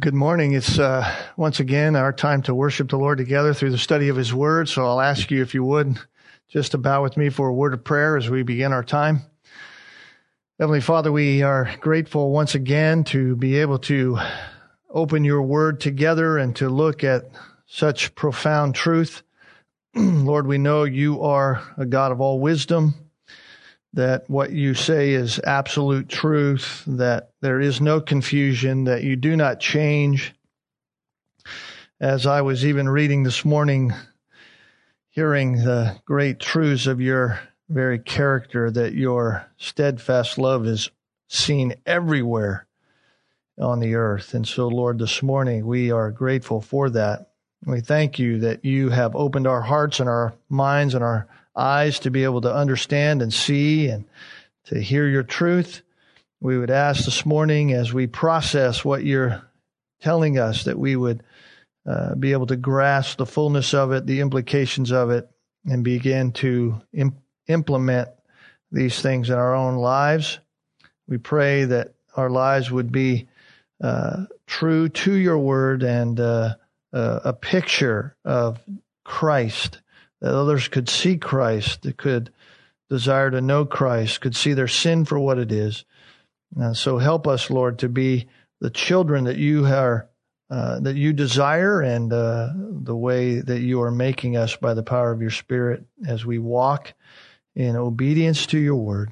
Good morning. It's uh, once again our time to worship the Lord together through the study of His Word. So I'll ask you, if you would, just bow with me for a word of prayer as we begin our time. Heavenly Father, we are grateful once again to be able to open your Word together and to look at such profound truth. Lord, we know you are a God of all wisdom that what you say is absolute truth, that there is no confusion, that you do not change. As I was even reading this morning, hearing the great truths of your very character, that your steadfast love is seen everywhere on the earth. And so, Lord, this morning we are grateful for that. We thank you that you have opened our hearts and our minds and our eyes to be able to understand and see and to hear your truth. We would ask this morning as we process what you're telling us that we would uh, be able to grasp the fullness of it, the implications of it, and begin to Im- implement these things in our own lives. We pray that our lives would be uh, true to your word and uh, uh a picture of Christ that others could see Christ, that could desire to know Christ, could see their sin for what it is. And so help us, Lord, to be the children that you are, uh, that you desire and uh, the way that you are making us by the power of your Spirit as we walk in obedience to your word.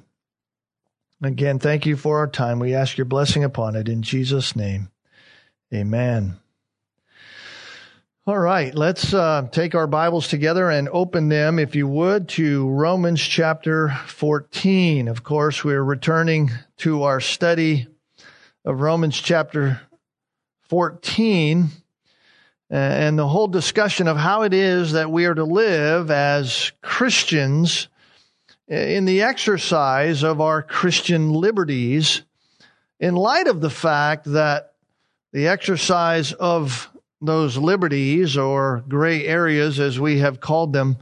Again, thank you for our time. We ask your blessing upon it in Jesus' name. Amen. All right, let's uh, take our Bibles together and open them, if you would, to Romans chapter 14. Of course, we're returning to our study of Romans chapter 14 and the whole discussion of how it is that we are to live as Christians in the exercise of our Christian liberties in light of the fact that the exercise of those liberties or gray areas, as we have called them,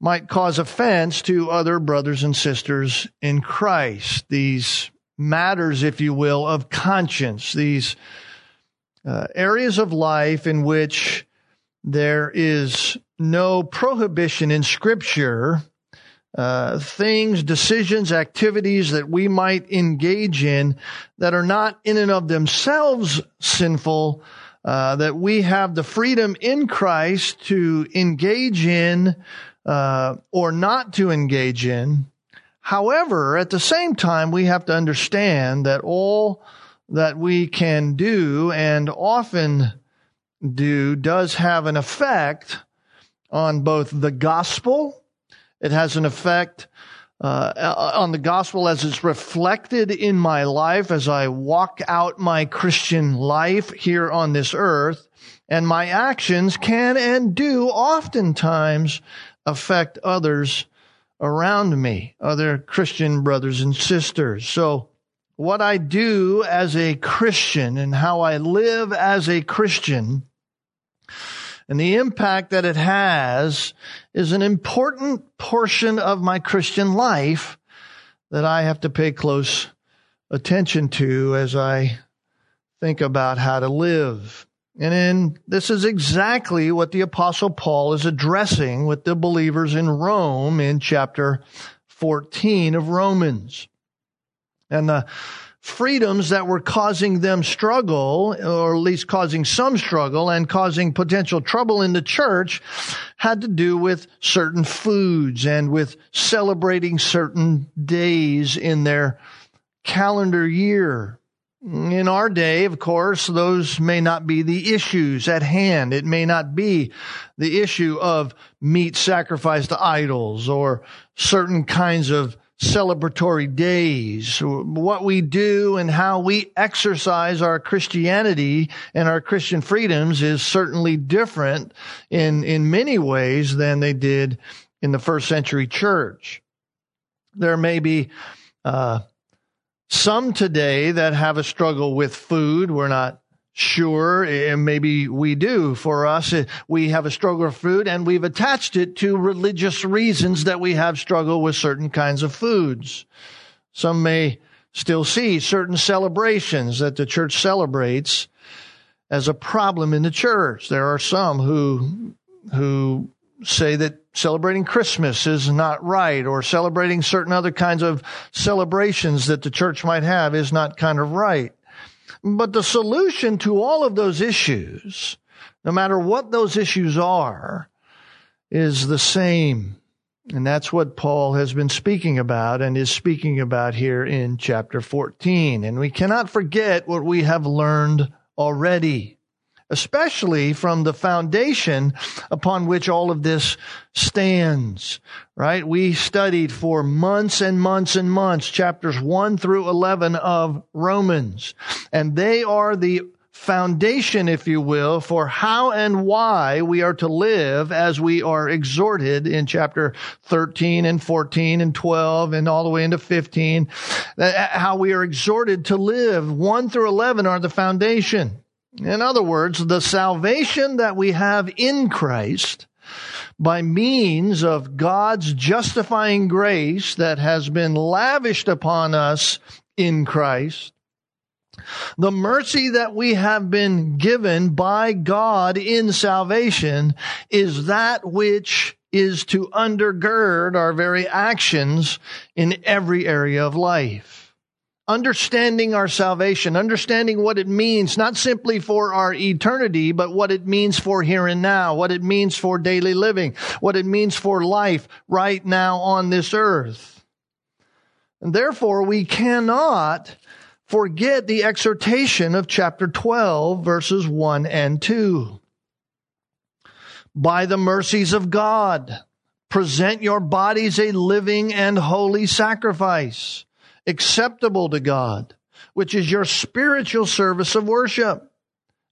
might cause offense to other brothers and sisters in Christ. These matters, if you will, of conscience, these uh, areas of life in which there is no prohibition in Scripture, uh, things, decisions, activities that we might engage in that are not in and of themselves sinful, uh, that we have the freedom in Christ to engage in uh, or not to engage in. However, at the same time, we have to understand that all that we can do and often do does have an effect on both the gospel. It has an effect uh, on the gospel as it's reflected in my life as I walk out my Christian life here on this earth. And my actions can and do oftentimes affect others around me, other Christian brothers and sisters. So what I do as a Christian and how I live as a Christian and the impact that it has is an important portion of my Christian life that I have to pay close attention to as I think about how to live. And this is exactly what the apostle Paul is addressing with the believers in Rome in chapter 14 of Romans. And the freedoms that were causing them struggle, or at least causing some struggle and causing potential trouble in the church, had to do with certain foods and with celebrating certain days in their calendar year. In our day, of course, those may not be the issues at hand. It may not be the issue of meat sacrificed to idols or certain kinds of celebratory days, what we do and how we exercise our Christianity and our Christian freedoms is certainly different in, in many ways than they did in the first century church. There may be, uh, some today that have a struggle with food. We're not Sure, and maybe we do. For us, eh, we have a struggle with food and we've attached it to religious reasons that we have struggle with certain kinds of foods. Some may still see certain celebrations that the church celebrates as a problem in the church. There are some who, who say that celebrating Christmas is not right or celebrating certain other kinds of celebrations that the church might have is not kind of right. But the solution to all of those issues, no matter what those issues are, is the same. And that's what Paul has been speaking about and is speaking about here in chapter 14. And we cannot forget what we have learned already especially from the foundation upon which all of this stands, right? We studied for months and months and months chapters 1 through 11 of Romans, and they are the foundation, if you will, for how and why we are to live as we are exhorted in chapter 13 and 14 and 12 and all the way into 15. How we are exhorted to live. 1 through 11 are the foundation. In other words, the salvation that we have in Christ by means of God's justifying grace that has been lavished upon us in Christ, the mercy that we have been given by God in salvation is that which is to undergird our very actions in every area of life understanding our salvation, understanding what it means, not simply for our eternity, but what it means for here and now, what it means for daily living, what it means for life right now on this earth. And therefore, we cannot forget the exhortation of chapter 12, verses 1 and 2. By the mercies of God, present your bodies a living and holy sacrifice acceptable to God, which is your spiritual service of worship.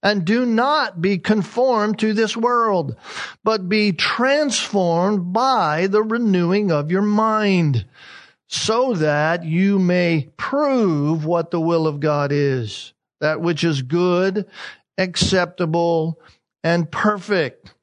And do not be conformed to this world, but be transformed by the renewing of your mind, so that you may prove what the will of God is, that which is good, acceptable, and perfect.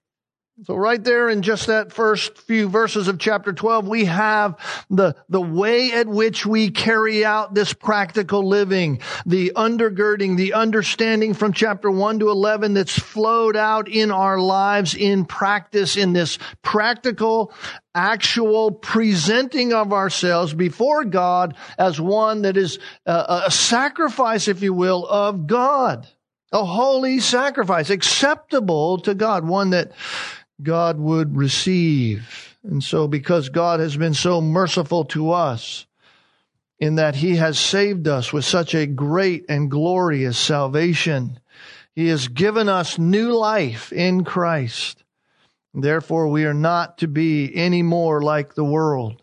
So right there in just that first few verses of chapter 12, we have the, the way at which we carry out this practical living, the undergirding, the understanding from chapter 1 to 11 that's flowed out in our lives in practice in this practical, actual presenting of ourselves before God as one that is uh, a, a sacrifice, if you will, of God. A holy sacrifice, acceptable to God, one that God would receive. And so, because God has been so merciful to us in that He has saved us with such a great and glorious salvation, He has given us new life in Christ. Therefore, we are not to be any more like the world.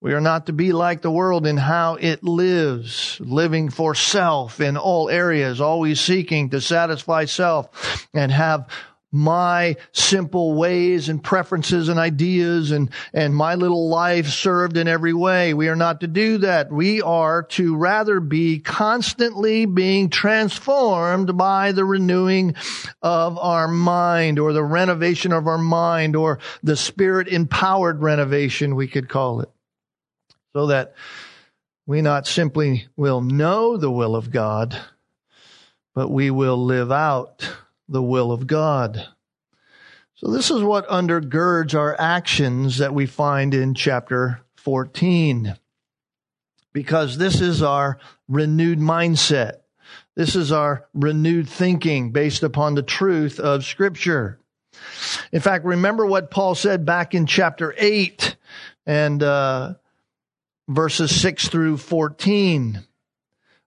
We are not to be like the world in how it lives, living for self in all areas, always seeking to satisfy self and have my simple ways and preferences and ideas and, and my little life served in every way. We are not to do that. We are to rather be constantly being transformed by the renewing of our mind or the renovation of our mind or the spirit empowered renovation, we could call it. So that we not simply will know the will of God, but we will live out the will of God. So this is what undergirds our actions that we find in chapter 14. Because this is our renewed mindset. This is our renewed thinking based upon the truth of scripture. In fact, remember what Paul said back in chapter 8 and uh, verses 6 through 14.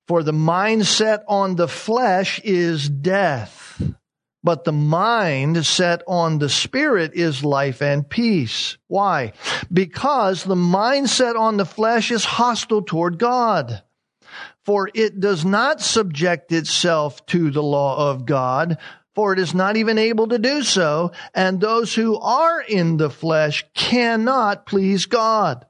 For the mindset on the flesh is death but the mind set on the spirit is life and peace. Why? Because the mind set on the flesh is hostile toward God. For it does not subject itself to the law of God, for it is not even able to do so, and those who are in the flesh cannot please God.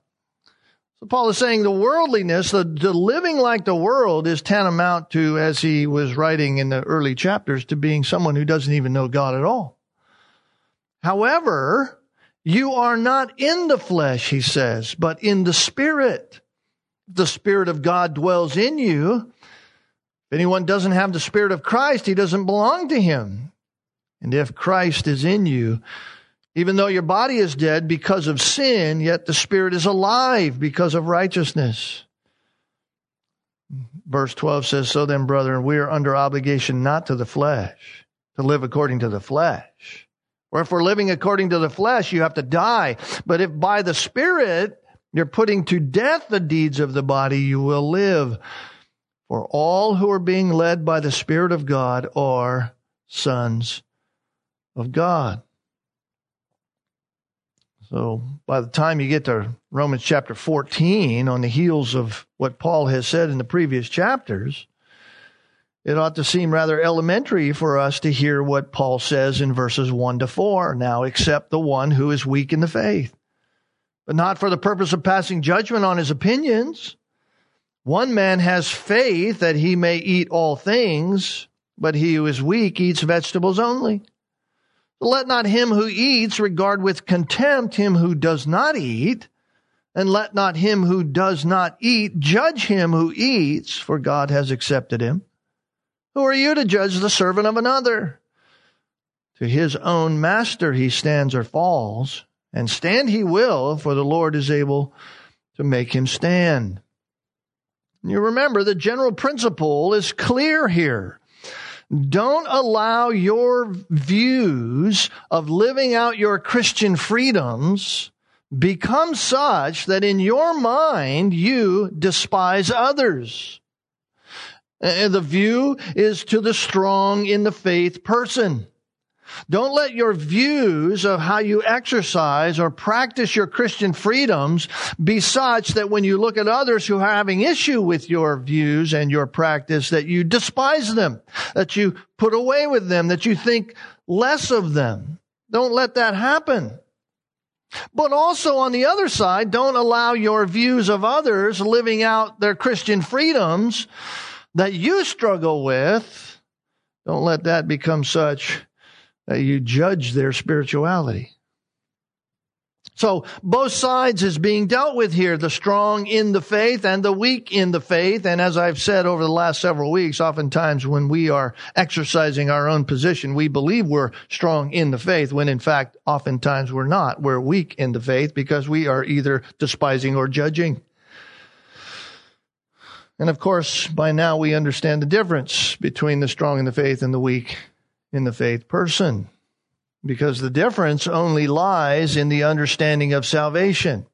So Paul is saying the worldliness, the, the living like the world is tantamount to, as he was writing in the early chapters, to being someone who doesn't even know God at all. However, you are not in the flesh, he says, but in the spirit. The spirit of God dwells in you. If anyone doesn't have the Spirit of Christ, he doesn't belong to him. And if Christ is in you, even though your body is dead because of sin, yet the Spirit is alive because of righteousness. Verse 12 says, So then, brethren, we are under obligation not to the flesh, to live according to the flesh. Or if we're living according to the flesh, you have to die. But if by the Spirit you're putting to death the deeds of the body, you will live. For all who are being led by the Spirit of God are sons of God. So by the time you get to Romans chapter 14, on the heels of what Paul has said in the previous chapters, it ought to seem rather elementary for us to hear what Paul says in verses 1 to 4. Now, accept the one who is weak in the faith, but not for the purpose of passing judgment on his opinions one man has faith that he may eat all things, but he who is weak eats vegetables only. Let not him who eats regard with contempt him who does not eat, and let not him who does not eat judge him who eats, for God has accepted him. Who are you to judge the servant of another? To his own master he stands or falls, and stand he will, for the Lord is able to make him stand. You remember the general principle is clear here. Don't allow your views of living out your Christian freedoms become such that in your mind you despise others. Uh, the view is to the strong in the faith person. Don't let your views of how you exercise or practice your Christian freedoms be such that when you look at others who are having issue with your views and your practice, that you despise them, that you put away with them, that you think less of them. Don't let that happen. But also on the other side, don't allow your views of others living out their Christian freedoms that you struggle with. Don't let that become such you judge their spirituality. So both sides is being dealt with here, the strong in the faith and the weak in the faith. And as I've said over the last several weeks, oftentimes when we are exercising our own position, we believe we're strong in the faith when in fact, oftentimes we're not. We're weak in the faith because we are either despising or judging. And of course, by now we understand the difference between the strong in the faith and the weak in the faith person because the difference only lies in the understanding of salvation.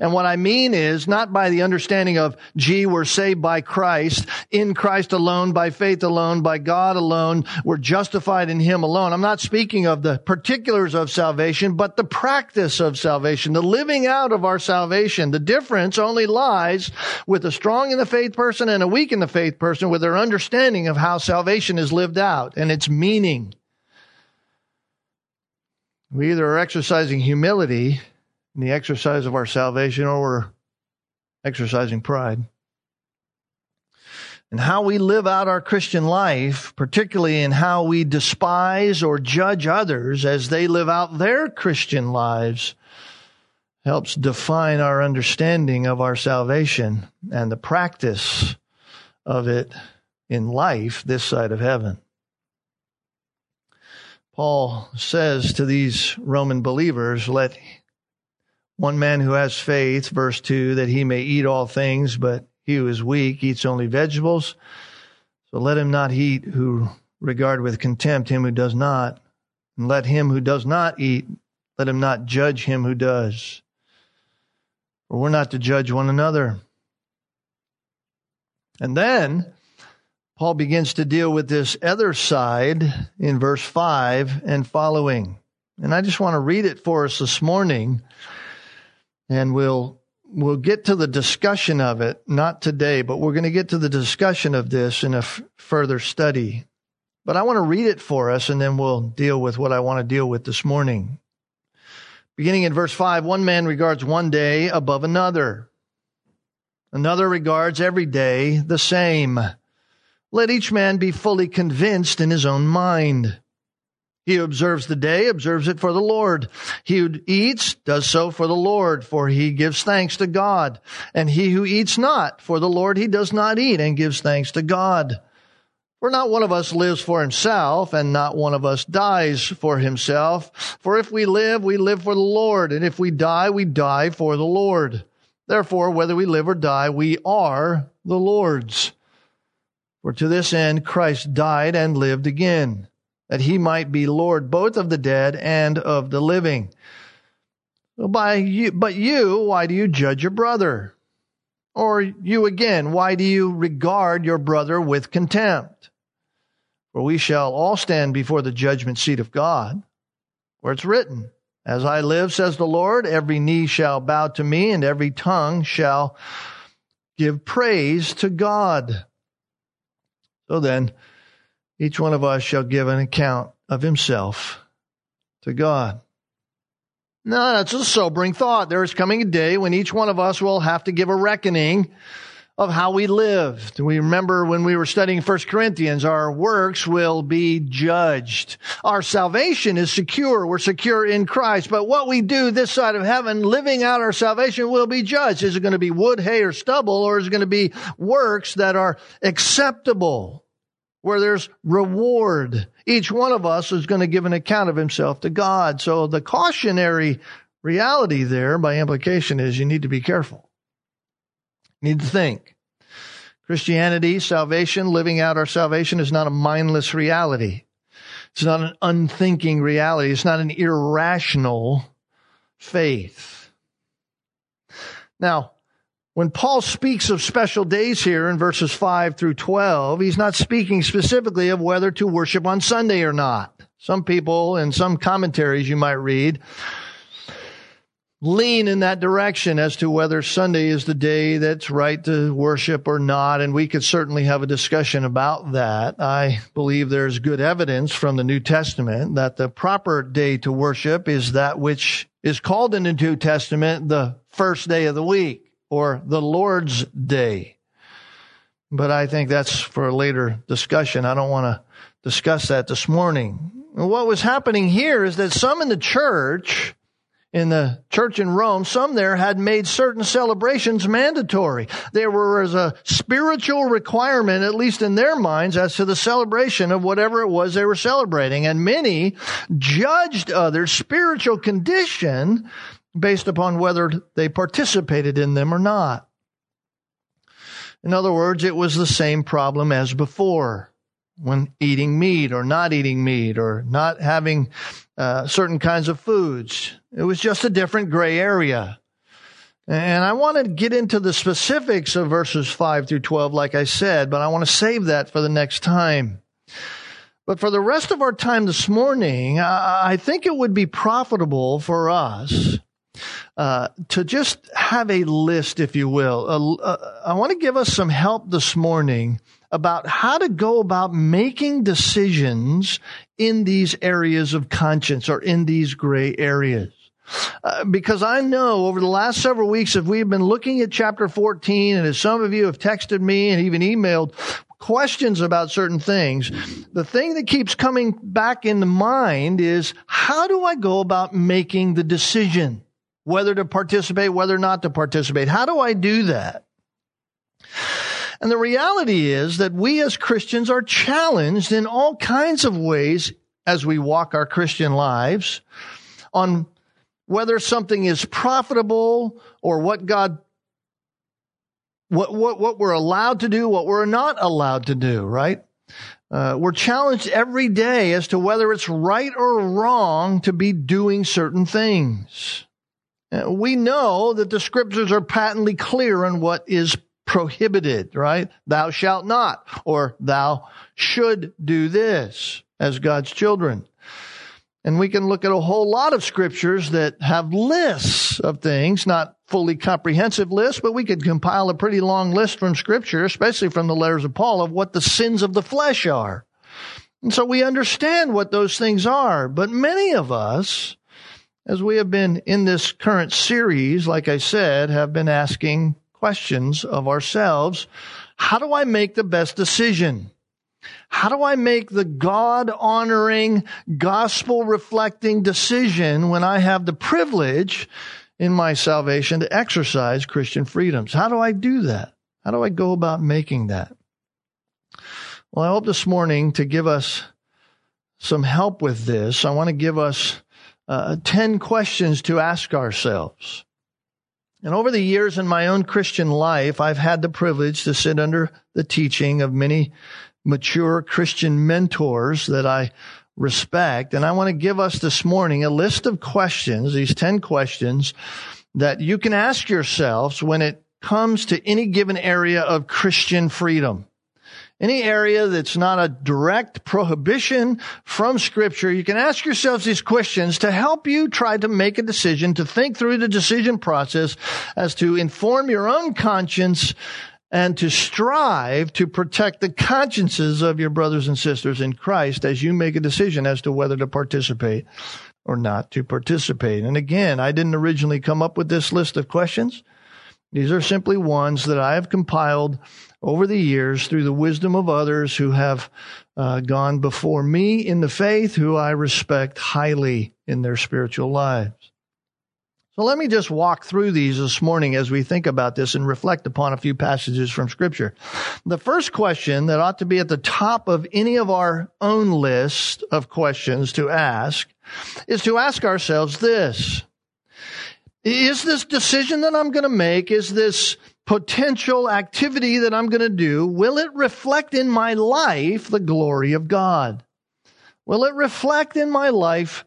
And what I mean is not by the understanding of, gee, we're saved by Christ, in Christ alone, by faith alone, by God alone, we're justified in Him alone. I'm not speaking of the particulars of salvation, but the practice of salvation, the living out of our salvation. The difference only lies with a strong in the faith person and a weak in the faith person with their understanding of how salvation is lived out and its meaning. We either are exercising humility in the exercise of our salvation or we're exercising pride. And how we live out our Christian life, particularly in how we despise or judge others as they live out their Christian lives, helps define our understanding of our salvation and the practice of it in life this side of heaven. Paul says to these Roman believers, let one man who has faith, verse 2, that he may eat all things, but he who is weak eats only vegetables. So let him not eat who regard with contempt him who does not. And let him who does not eat, let him not judge him who does. For we're not to judge one another. And then Paul begins to deal with this other side in verse 5 and following. And I just want to read it for us this morning and we'll we'll get to the discussion of it not today, but we're going to get to the discussion of this in a f- further study. But I want to read it for us and then we'll deal with what I want to deal with this morning. Beginning in verse 5, one man regards one day above another. Another regards every day the same. Let each man be fully convinced in his own mind. He who observes the day observes it for the Lord. He who eats does so for the Lord, for he gives thanks to God. And he who eats not for the Lord, he does not eat and gives thanks to God. For not one of us lives for himself, and not one of us dies for himself. For if we live, we live for the Lord, and if we die, we die for the Lord. Therefore, whether we live or die, we are the Lord's. For to this end Christ died and lived again, that he might be Lord both of the dead and of the living. By you, but you, why do you judge your brother? Or you again, why do you regard your brother with contempt? For we shall all stand before the judgment seat of God, where it's written, As I live, says the Lord, every knee shall bow to me, and every tongue shall give praise to God. So then, each one of us shall give an account of himself to God. Now, that's a sobering thought. There is coming a day when each one of us will have to give a reckoning of how we lived. We remember when we were studying 1 Corinthians, our works will be judged. Our salvation is secure. We're secure in Christ. But what we do this side of heaven, living out our salvation will be judged. Is it going to be wood, hay, or stubble, or is it going to be works that are acceptable? Where there's reward. Each one of us is going to give an account of himself to God. So the cautionary reality there by implication is you need to be careful You need to think. Christianity, salvation, living out our salvation is not a mindless reality. It's not an unthinking reality. It's not an irrational faith. Now, when Paul speaks of special days here in verses 5 through 12, he's not speaking specifically of whether to worship on Sunday or not. Some people in some commentaries you might read lean in that direction as to whether Sunday is the day that's right to worship or not. And we could certainly have a discussion about that. I believe there's good evidence from the New Testament that the proper day to worship is that which is called in the New Testament the first day of the week or the Lord's day. But I think that's for a later discussion. I don't want to discuss that this morning. What was happening here is that some in the church in the church in Rome, some there had made certain celebrations mandatory. There was a spiritual requirement, at least in their minds, as to the celebration of whatever it was they were celebrating. And many judged others' spiritual condition based upon whether they participated in them or not. In other words, it was the same problem as before when eating meat or not eating meat or not having uh, certain kinds of foods. It was just a different gray area. And I want to get into the specifics of verses 5 through 12, like I said, but I want to save that for the next time. But for the rest of our time this morning, I think it would be profitable for us uh, to just have a list, if you will. Uh, uh, I want to give us some help this morning about how to go about making decisions in these areas of conscience or in these gray areas. Uh, because I know over the last several weeks, if we've been looking at chapter 14, and as some of you have texted me and even emailed questions about certain things, the thing that keeps coming back in the mind is how do I go about making the decision? Whether to participate, whether not to participate. How do I do that? And the reality is that we as Christians are challenged in all kinds of ways as we walk our Christian lives on whether something is profitable or what God what, what, what we're allowed to do, what we're not allowed to do, right? Uh, we're challenged every day as to whether it's right or wrong to be doing certain things. Uh, we know that the scriptures are patently clear on what is prohibited, right? Thou shalt not, or thou should do this as God's children. And we can look at a whole lot of scriptures that have lists of things, not fully comprehensive lists, but we could compile a pretty long list from scripture, especially from the letters of Paul, of what the sins of the flesh are. And so we understand what those things are. But many of us, as we have been in this current series, like I said, have been asking questions of ourselves. How do I make the best decision? How do I make the God honoring, gospel reflecting decision when I have the privilege in my salvation to exercise Christian freedoms? How do I do that? How do I go about making that? Well, I hope this morning to give us some help with this, I want to give us uh, 10 questions to ask ourselves. And over the years in my own Christian life, I've had the privilege to sit under the teaching of many mature Christian mentors that I respect. And I want to give us this morning a list of questions, these 10 questions that you can ask yourselves when it comes to any given area of Christian freedom. Any area that's not a direct prohibition from scripture, you can ask yourselves these questions to help you try to make a decision, to think through the decision process as to inform your own conscience and to strive to protect the consciences of your brothers and sisters in Christ as you make a decision as to whether to participate or not to participate. And again, I didn't originally come up with this list of questions. These are simply ones that I have compiled over the years through the wisdom of others who have uh, gone before me in the faith, who I respect highly in their spiritual lives. So let me just walk through these this morning as we think about this and reflect upon a few passages from scripture. The first question that ought to be at the top of any of our own list of questions to ask is to ask ourselves this. Is this decision that I'm going to make, is this potential activity that I'm going to do, will it reflect in my life the glory of God? Will it reflect in my life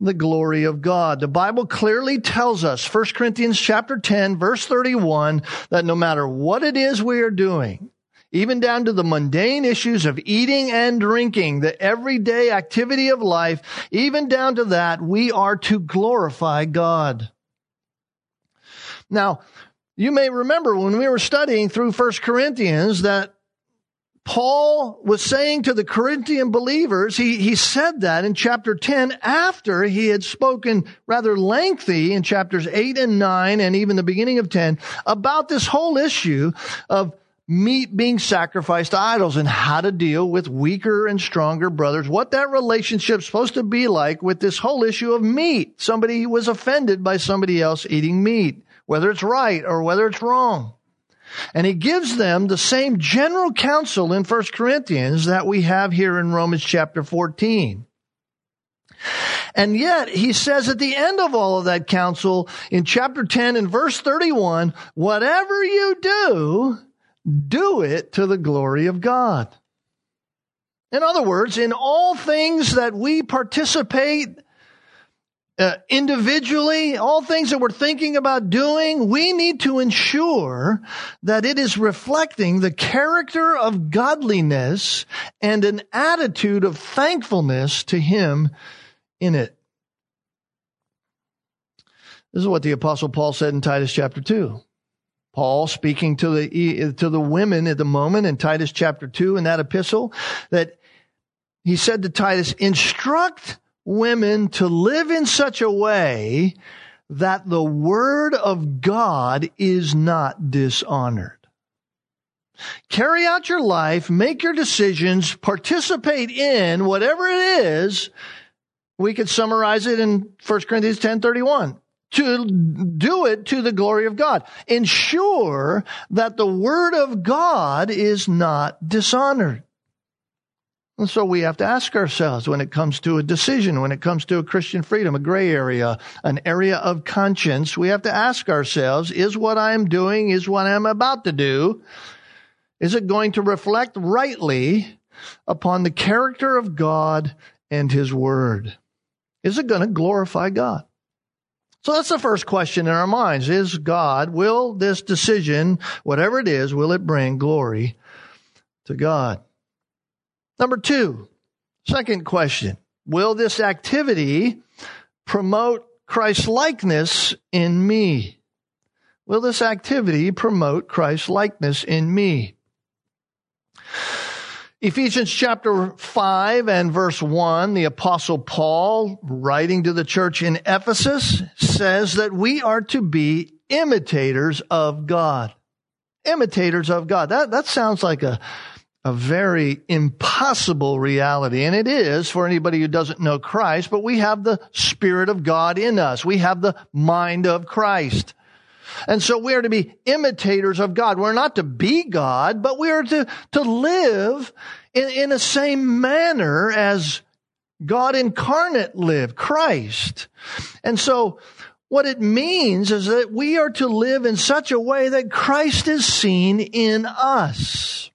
the glory of God. The Bible clearly tells us, 1 Corinthians chapter 10, verse 31, that no matter what it is we are doing, even down to the mundane issues of eating and drinking, the everyday activity of life, even down to that, we are to glorify God. Now, you may remember when we were studying through 1 Corinthians that Paul was saying to the Corinthian believers, he, he said that in chapter 10 after he had spoken rather lengthy in chapters 8 and 9 and even the beginning of 10 about this whole issue of meat being sacrificed to idols and how to deal with weaker and stronger brothers, what that relationship's supposed to be like with this whole issue of meat. Somebody was offended by somebody else eating meat, whether it's right or whether it's wrong. And he gives them the same general counsel in 1 Corinthians that we have here in Romans chapter 14. And yet he says at the end of all of that counsel in chapter 10 and verse 31, whatever you do, do it to the glory of God. In other words, in all things that we participate uh, individually, all things that we're thinking about doing, we need to ensure that it is reflecting the character of godliness and an attitude of thankfulness to Him in it. This is what the apostle Paul said in Titus chapter 2. Paul speaking to the, to the women at the moment in Titus chapter 2 in that epistle that he said to Titus, instruct women to live in such a way that the word of God is not dishonored. Carry out your life, make your decisions, participate in whatever it is. We could summarize it in 1 Corinthians 10:31. To do it to the glory of God. Ensure that the word of God is not dishonored. And so we have to ask ourselves when it comes to a decision, when it comes to a Christian freedom, a gray area, an area of conscience, we have to ask ourselves, is what I am doing, is what I'm about to do, is it going to reflect rightly upon the character of God and His Word? Is it going to glorify God? So that's the first question in our minds. Is God, will this decision, whatever it is, will it bring glory to God? Number two, second question. Will this activity promote Christ likeness in me? Will this activity promote Christ likeness in me? Ephesians chapter 5 and verse 1, the apostle Paul, writing to the church in Ephesus, says that we are to be imitators of God. Imitators of God. That, that sounds like a, a very impossible reality. And it is for anybody who doesn't know Christ, but we have the Spirit of God in us. We have the mind of Christ. And so we are to be imitators of God. We're not to be God, but we are to, to live in, in the same manner as God incarnate lived, Christ. And so what it means is that we are to live in such a way that Christ is seen in us.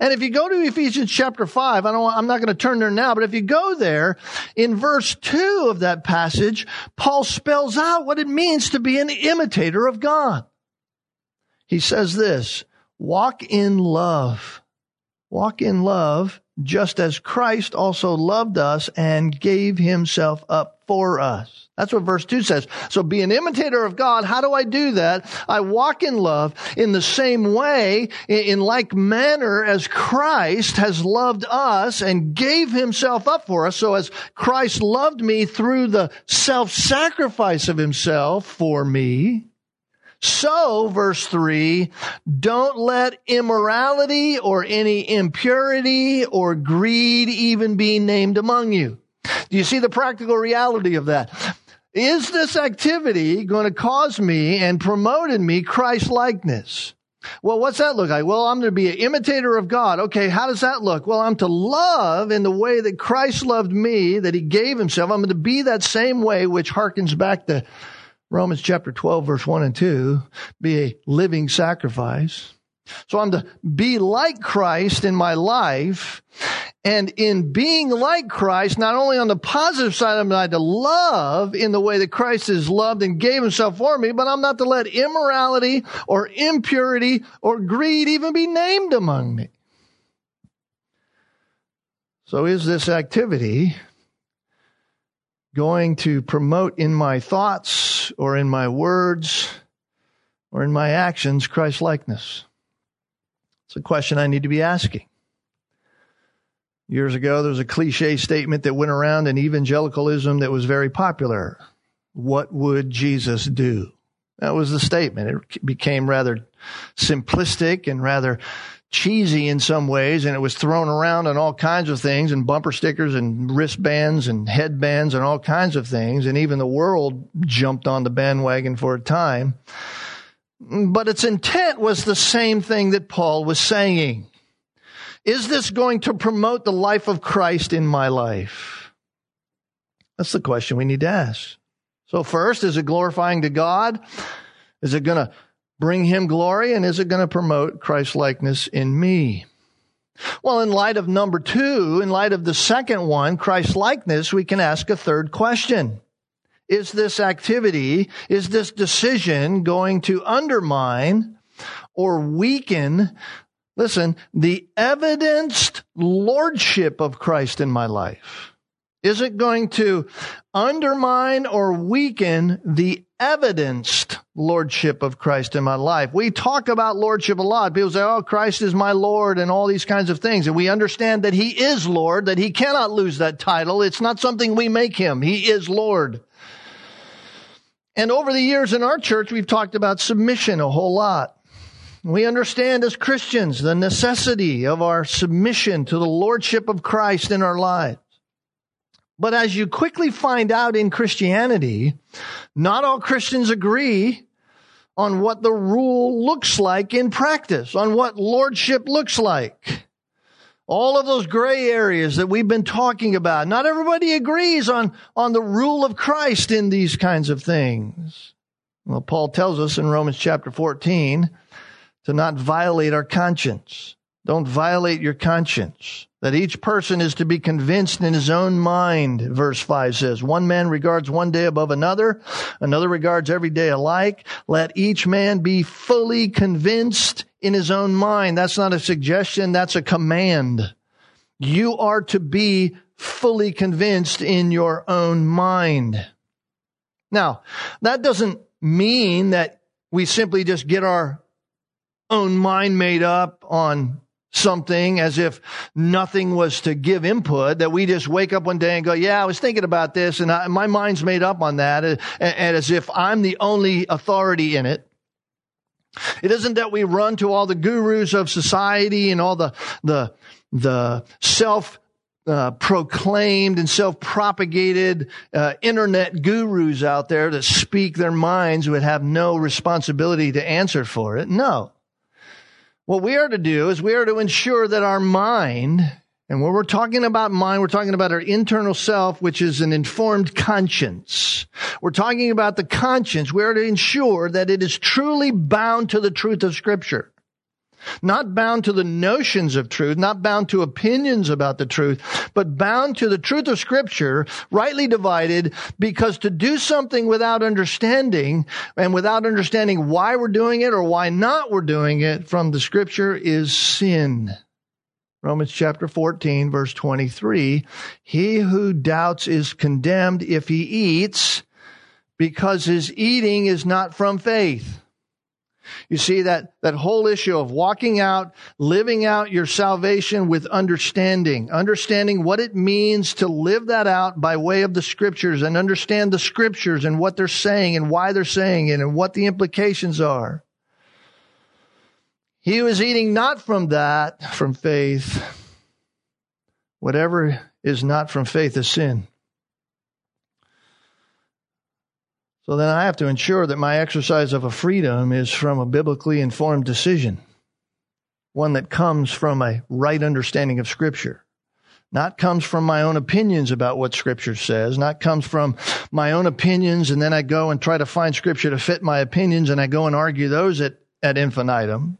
And if you go to Ephesians chapter 5, I don't, I'm not going to turn there now, but if you go there, in verse 2 of that passage, Paul spells out what it means to be an imitator of God. He says this, walk in love. Walk in love just as Christ also loved us and gave himself up for us. That's what verse 2 says. So be an imitator of God. How do I do that? I walk in love in the same way, in like manner as Christ has loved us and gave himself up for us. So as Christ loved me through the self-sacrifice of himself for me, so, verse 3, don't let immorality or any impurity or greed even be named among you. Do you see the practical reality of that? Is this activity going to cause me and promote in me Christ likeness? Well, what's that look like? Well, I'm going to be an imitator of God. Okay, how does that look? Well, I'm to love in the way that Christ loved me, that he gave himself. I'm going to be that same way, which harkens back to Romans chapter 12, verse 1 and 2, be a living sacrifice. So I'm to be like Christ in my life. And in being like Christ, not only on the positive side, I'm not to love in the way that Christ is loved and gave himself for me, but I'm not to let immorality or impurity or greed even be named among me. So is this activity going to promote in my thoughts or in my words or in my actions Christ likeness? It's a question I need to be asking. Years ago, there was a cliche statement that went around in evangelicalism that was very popular. What would Jesus do? That was the statement. It became rather simplistic and rather cheesy in some ways, and it was thrown around on all kinds of things, and bumper stickers and wristbands and headbands and all kinds of things, and even the world jumped on the bandwagon for a time. But its intent was the same thing that Paul was saying. Is this going to promote the life of Christ in my life? That's the question we need to ask. So first, is it glorifying to God? Is it going to bring him glory? And is it going to promote Christ likeness in me? Well, in light of number two, in light of the second one, Christ likeness, we can ask a third question. Is this activity, is this decision going to undermine or weaken, listen, the evidenced lordship of Christ in my life? Is it going to undermine or weaken the evidenced lordship of Christ in my life? We talk about lordship a lot. People say, oh, Christ is my Lord and all these kinds of things. And we understand that He is Lord, that He cannot lose that title. It's not something we make Him. He is Lord. And over the years in our church, we've talked about submission a whole lot. We understand as Christians the necessity of our submission to the Lordship of Christ in our lives. But as you quickly find out in Christianity, not all Christians agree on what the rule looks like in practice, on what lordship looks like. All of those gray areas that we've been talking about. Not everybody agrees on, on the rule of Christ in these kinds of things. Well, Paul tells us in Romans chapter 14 to not violate our conscience. Don't violate your conscience that each person is to be convinced in his own mind, verse 5 says. One man regards one day above another, another regards every day alike. Let each man be fully convinced in his own mind. That's not a suggestion, that's a command. You are to be fully convinced in your own mind. Now, that doesn't mean that we simply just get our own mind made up on something as if nothing was to give input, that we just wake up one day and go, yeah, I was thinking about this and I, my mind's made up on that, and, and as if I'm the only authority in it. It isn't that we run to all the gurus of society and all the, the, the self uh, proclaimed and self-propagated uh, internet gurus out there that speak their minds would have no responsibility to answer for it. No. What we are to do is we are to ensure that our mind, and when we're talking about mind, we're talking about our internal self, which is an informed conscience. We're talking about the conscience. We are to ensure that it is truly bound to the truth of Scripture. Not bound to the notions of truth, not bound to opinions about the truth, but bound to the truth of scripture, rightly divided, because to do something without understanding and without understanding why we're doing it or why not we're doing it from the scripture is sin. Romans chapter 14 verse 23. He who doubts is condemned if he eats because his eating is not from faith. You see that, that whole issue of walking out, living out your salvation with understanding, understanding what it means to live that out by way of the scriptures and understand the scriptures and what they're saying and why they're saying it and what the implications are. He was eating not from that, from faith. Whatever is not from faith is sin. So then I have to ensure that my exercise of a freedom is from a biblically informed decision, one that comes from a right understanding of Scripture. Not comes from my own opinions about what Scripture says, not comes from my own opinions, and then I go and try to find Scripture to fit my opinions and I go and argue those at, at infinitum.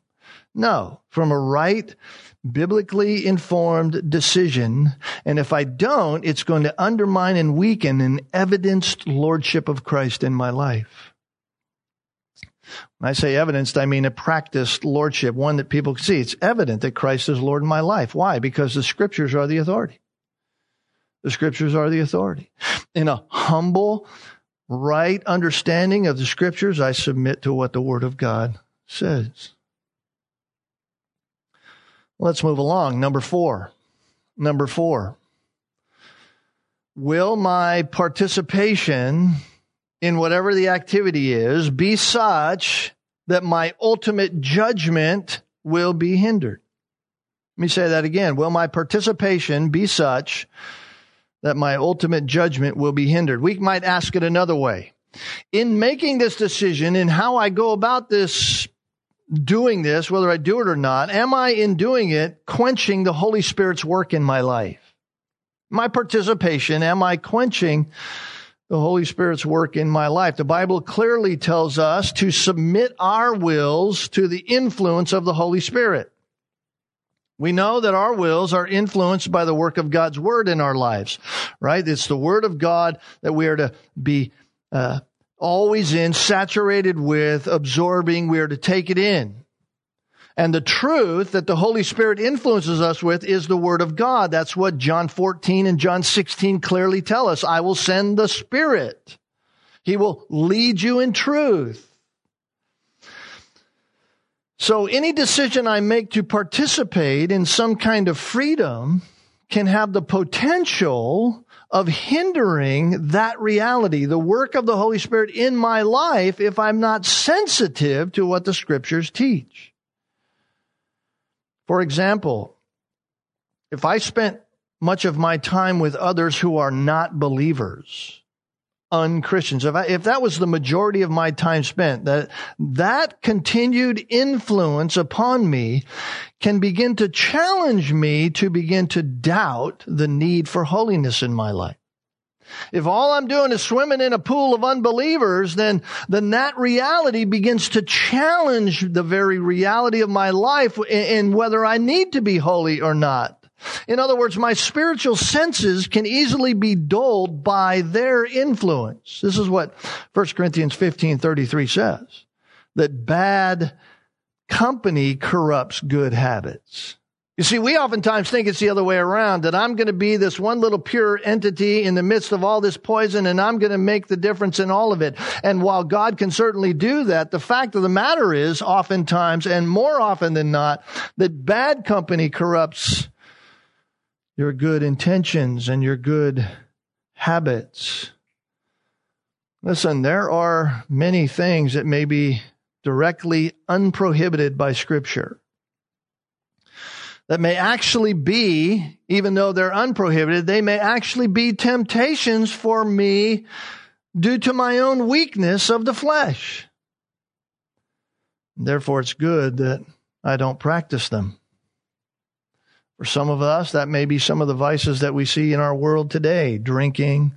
No, from a right biblically informed decision. And if I don't, it's going to undermine and weaken an evidenced lordship of Christ in my life. When I say evidenced, I mean a practiced lordship, one that people can see. It's evident that Christ is Lord in my life. Why? Because the scriptures are the authority. The scriptures are the authority. In a humble, right understanding of the scriptures, I submit to what the Word of God says. Let's move along. Number four. Number four. Will my participation in whatever the activity is be such that my ultimate judgment will be hindered? Let me say that again. Will my participation be such that my ultimate judgment will be hindered? We might ask it another way. In making this decision in how I go about this doing this, whether I do it or not, am I in doing it quenching the Holy Spirit's work in my life? My participation, am I quenching the Holy Spirit's work in my life? The Bible clearly tells us to submit our wills to the influence of the Holy Spirit. We know that our wills are influenced by the work of God's Word in our lives, right? It's the Word of God that we are to be uh, always in, saturated with, absorbing. We are to take it in. And the truth that the Holy Spirit influences us with is the Word of God. That's what John 14 and John 16 clearly tell us. I will send the Spirit. He will lead you in truth. So any decision I make to participate in some kind of freedom can have the potential of hindering that reality, the work of the Holy Spirit in my life, if I'm not sensitive to what the scriptures teach. For example, if I spent much of my time with others who are not believers, unchristians, if, I, if that was the majority of my time spent, that, that continued influence upon me can begin to challenge me to begin to doubt the need for holiness in my life. If all I'm doing is swimming in a pool of unbelievers, then, then that reality begins to challenge the very reality of my life and whether I need to be holy or not. In other words, my spiritual senses can easily be dulled by their influence. This is what 1 Corinthians 15, 33 says. That bad company corrupts good habits. You see, we oftentimes think it's the other way around, that I'm going to be this one little pure entity in the midst of all this poison and I'm going to make the difference in all of it. And while God can certainly do that, the fact of the matter is oftentimes and more often than not that bad company corrupts your good intentions and your good habits. Listen, there are many things that may be directly unprohibited by Scripture. that may actually be, even though they're unprohibited, they may actually be temptations for me due to my own weakness of the flesh. Therefore, it's good that I don't practice them. For some of us, that may be some of the vices that we see in our world today drinking.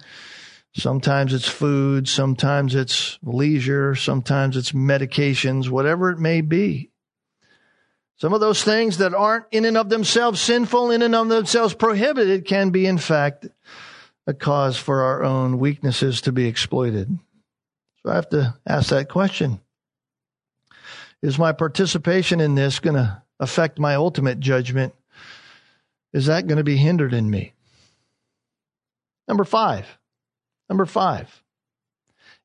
Sometimes it's food. Sometimes it's leisure. Sometimes it's medications, whatever it may be. Some of those things that aren't in and of themselves sinful, in and of themselves prohibited, can be, in fact, a cause for our own weaknesses to be exploited. So I have to ask that question Is my participation in this going to affect my ultimate judgment? Is that going to be hindered in me? Number five. Number five.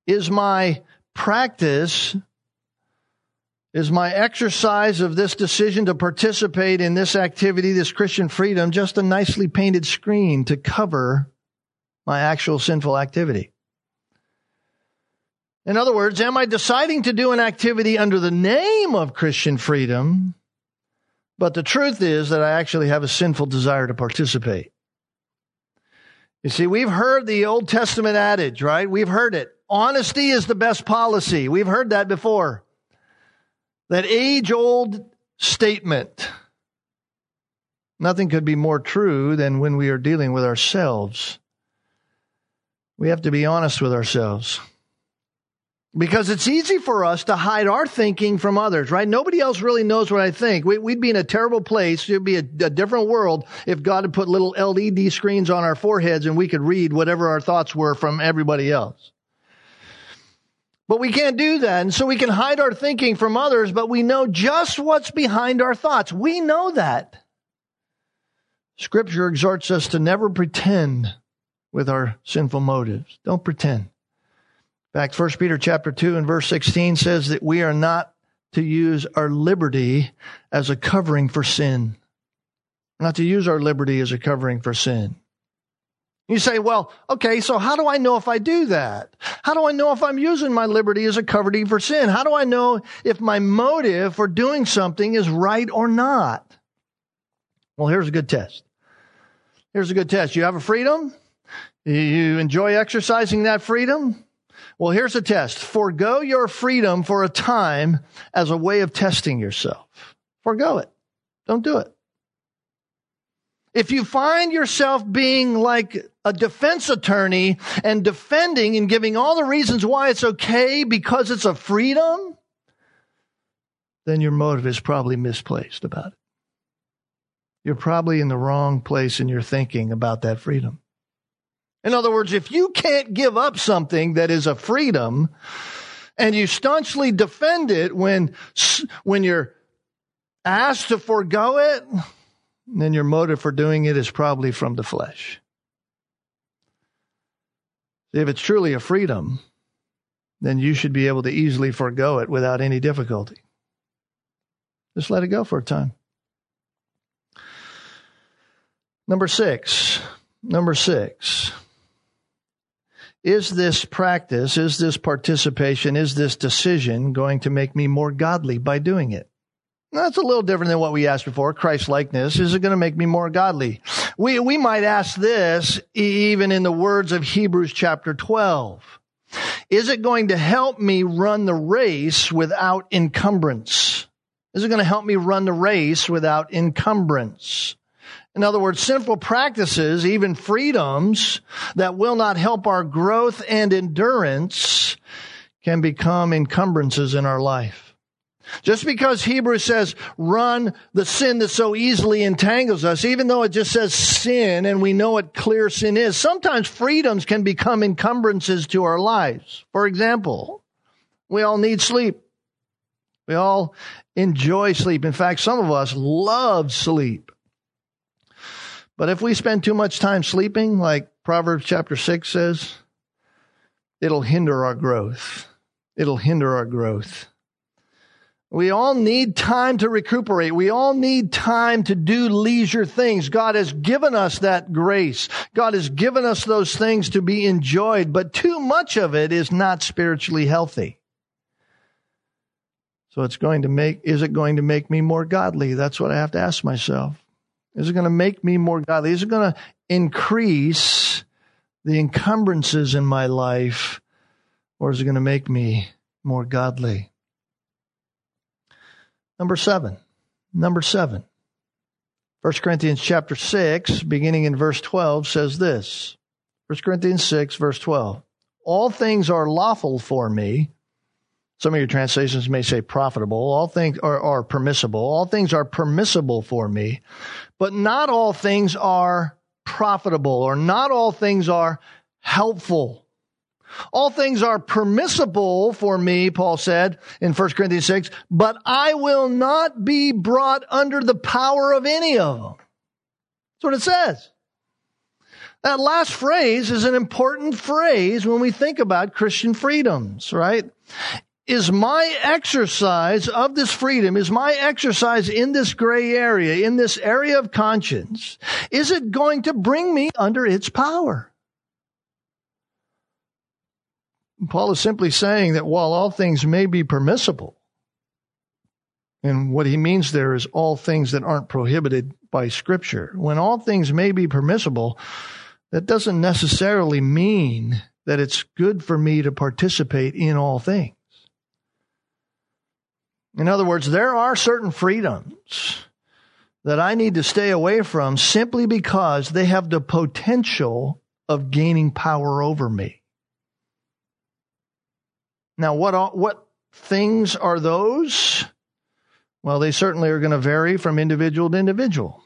Is my practice is my exercise of this decision to participate in this activity, this Christian freedom, just a nicely painted screen to cover my actual sinful activity? In other words, am I deciding to do an activity under the name of Christian freedom, but the truth is that I actually have a sinful desire to participate? You see, we've heard the Old Testament adage, right? We've heard it. Honesty is the best policy. We've heard that before. That age old statement. Nothing could be more true than when we are dealing with ourselves. We have to be honest with ourselves. Because it's easy for us to hide our thinking from others, right? Nobody else really knows what I think. We, would be in a terrible place. It'd be a, a different world if God had put little LED screens on our foreheads and we could read whatever our thoughts were from everybody else. But we can't do that. And so we can hide our thinking from others, but we know just what's behind our thoughts. We know that. Scripture exhorts us to never pretend with our sinful motives. Don't pretend. In fact, 1 Peter chapter 2 and verse 16 says that we are not to use our liberty as a covering for sin. Not to use our liberty as a covering for sin. You say, well, okay, so how do I know if I do that? How do I know if I'm using my liberty as a covering for sin? How do I know if my motive for doing something is right or not? Well, here's a good test. Here's a good test. You have a freedom? You enjoy exercising that freedom? Well, here's a test. Forgo your freedom for a time as a way of testing yourself. Forgo it. Don't do it. If you find yourself being like a defense attorney and defending and giving all the reasons why it's okay because it's a freedom, then your motive is probably misplaced about it. You're probably in the wrong place in your thinking about that freedom. In other words, if you can't give up something that is a freedom and you staunchly defend it when, when you're asked to forego it, then your motive for doing it is probably from the flesh. If it's truly a freedom, then you should be able to easily forego it without any difficulty. Just let it go for a time. Number six. Number six. Is this practice, is this participation, is this decision going to make me more godly by doing it? That's a little different than what we asked before. Christ likeness. Is it going to make me more godly? We, we might ask this even in the words of Hebrews chapter 12. Is it going to help me run the race without encumbrance? Is it going to help me run the race without encumbrance? In other words, simple practices, even freedoms that will not help our growth and endurance can become encumbrances in our life. Just because Hebrews says run the sin that so easily entangles us, even though it just says sin and we know what clear sin is, sometimes freedoms can become encumbrances to our lives. For example, we all need sleep. We all enjoy sleep. In fact, some of us love sleep. But if we spend too much time sleeping, like Proverbs chapter 6 says, it'll hinder our growth. It'll hinder our growth. We all need time to recuperate. We all need time to do leisure things. God has given us that grace. God has given us those things to be enjoyed, but too much of it is not spiritually healthy. So it's going to make, is it going to make me more godly? That's what I have to ask myself. Is it going to make me more godly? Is it going to increase the encumbrances in my life? Or is it going to make me more godly? Number seven. Number seven. 1 Corinthians chapter 6, beginning in verse 12, says this. 1 Corinthians 6, verse 12. All things are lawful for me. Some of your translations may say profitable. All things are, are permissible. All things are permissible for me, but not all things are profitable or not all things are helpful. All things are permissible for me, Paul said in 1 Corinthians 6, but I will not be brought under the power of any of them. That's what it says. That last phrase is an important phrase when we think about Christian freedoms, right? Is my exercise of this freedom, is my exercise in this gray area, in this area of conscience, is it going to bring me under its power? Paul is simply saying that while all things may be permissible, and what he means there is all things that aren't prohibited by Scripture. When all things may be permissible, that doesn't necessarily mean that it's good for me to participate in all things. In other words, there are certain freedoms that I need to stay away from simply because they have the potential of gaining power over me. Now, what, what things are those? Well, they certainly are going to vary from individual to individual.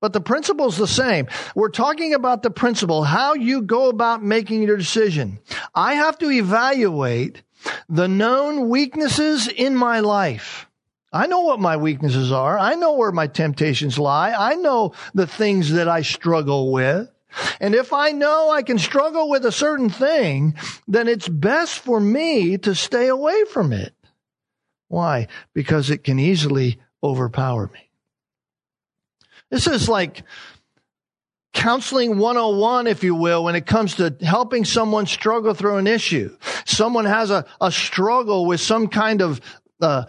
But the principle is the same. We're talking about the principle, how you go about making your decision. I have to evaluate the known weaknesses in my life. I know what my weaknesses are. I know where my temptations lie. I know the things that I struggle with. And if I know I can struggle with a certain thing, then it's best for me to stay away from it. Why? Because it can easily overpower me. This is like counseling 101, if you will, when it comes to helping someone struggle through an issue. Someone has a, a struggle with some kind of uh,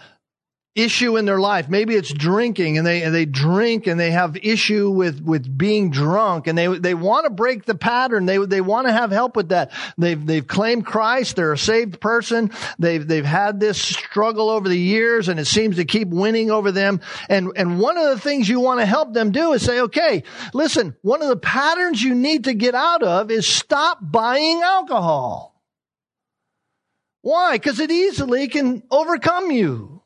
issue in their life. Maybe it's drinking and they, and they drink and they have issue with, with being drunk and they, they want to break the pattern. They, they want to have help with that. They've, they've claimed Christ. They're a saved person. They've, they've had this struggle over the years and it seems to keep winning over them. And, and one of the things you want to help them do is say, okay, listen, one of the patterns you need to get out of is stop buying alcohol. Why? Because it easily can overcome you.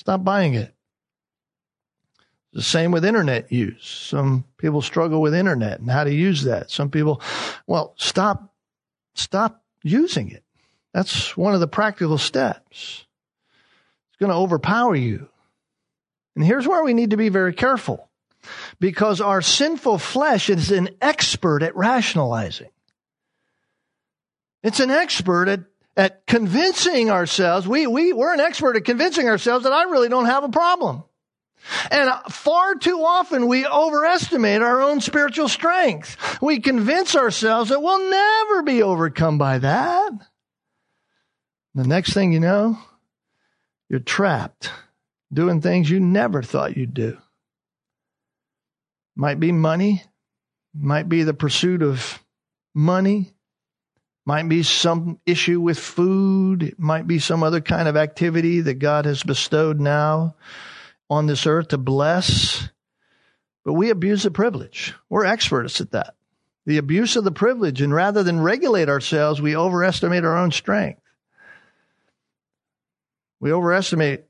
Stop buying it. The same with internet use. Some people struggle with internet and how to use that. Some people, well, stop, stop using it. That's one of the practical steps. It's going to overpower you. And here's where we need to be very careful because our sinful flesh is an expert at rationalizing. It's an expert at at convincing ourselves, we, we, we're an expert at convincing ourselves that I really don't have a problem. And far too often we overestimate our own spiritual strength. We convince ourselves that we'll never be overcome by that. The next thing you know, you're trapped doing things you never thought you'd do. Might be money, might be the pursuit of money, might be some issue with food. It might be some other kind of activity that God has bestowed now on this earth to bless. But we abuse the privilege. We're experts at that. The abuse of the privilege. And rather than regulate ourselves, we overestimate our own strength. We overestimate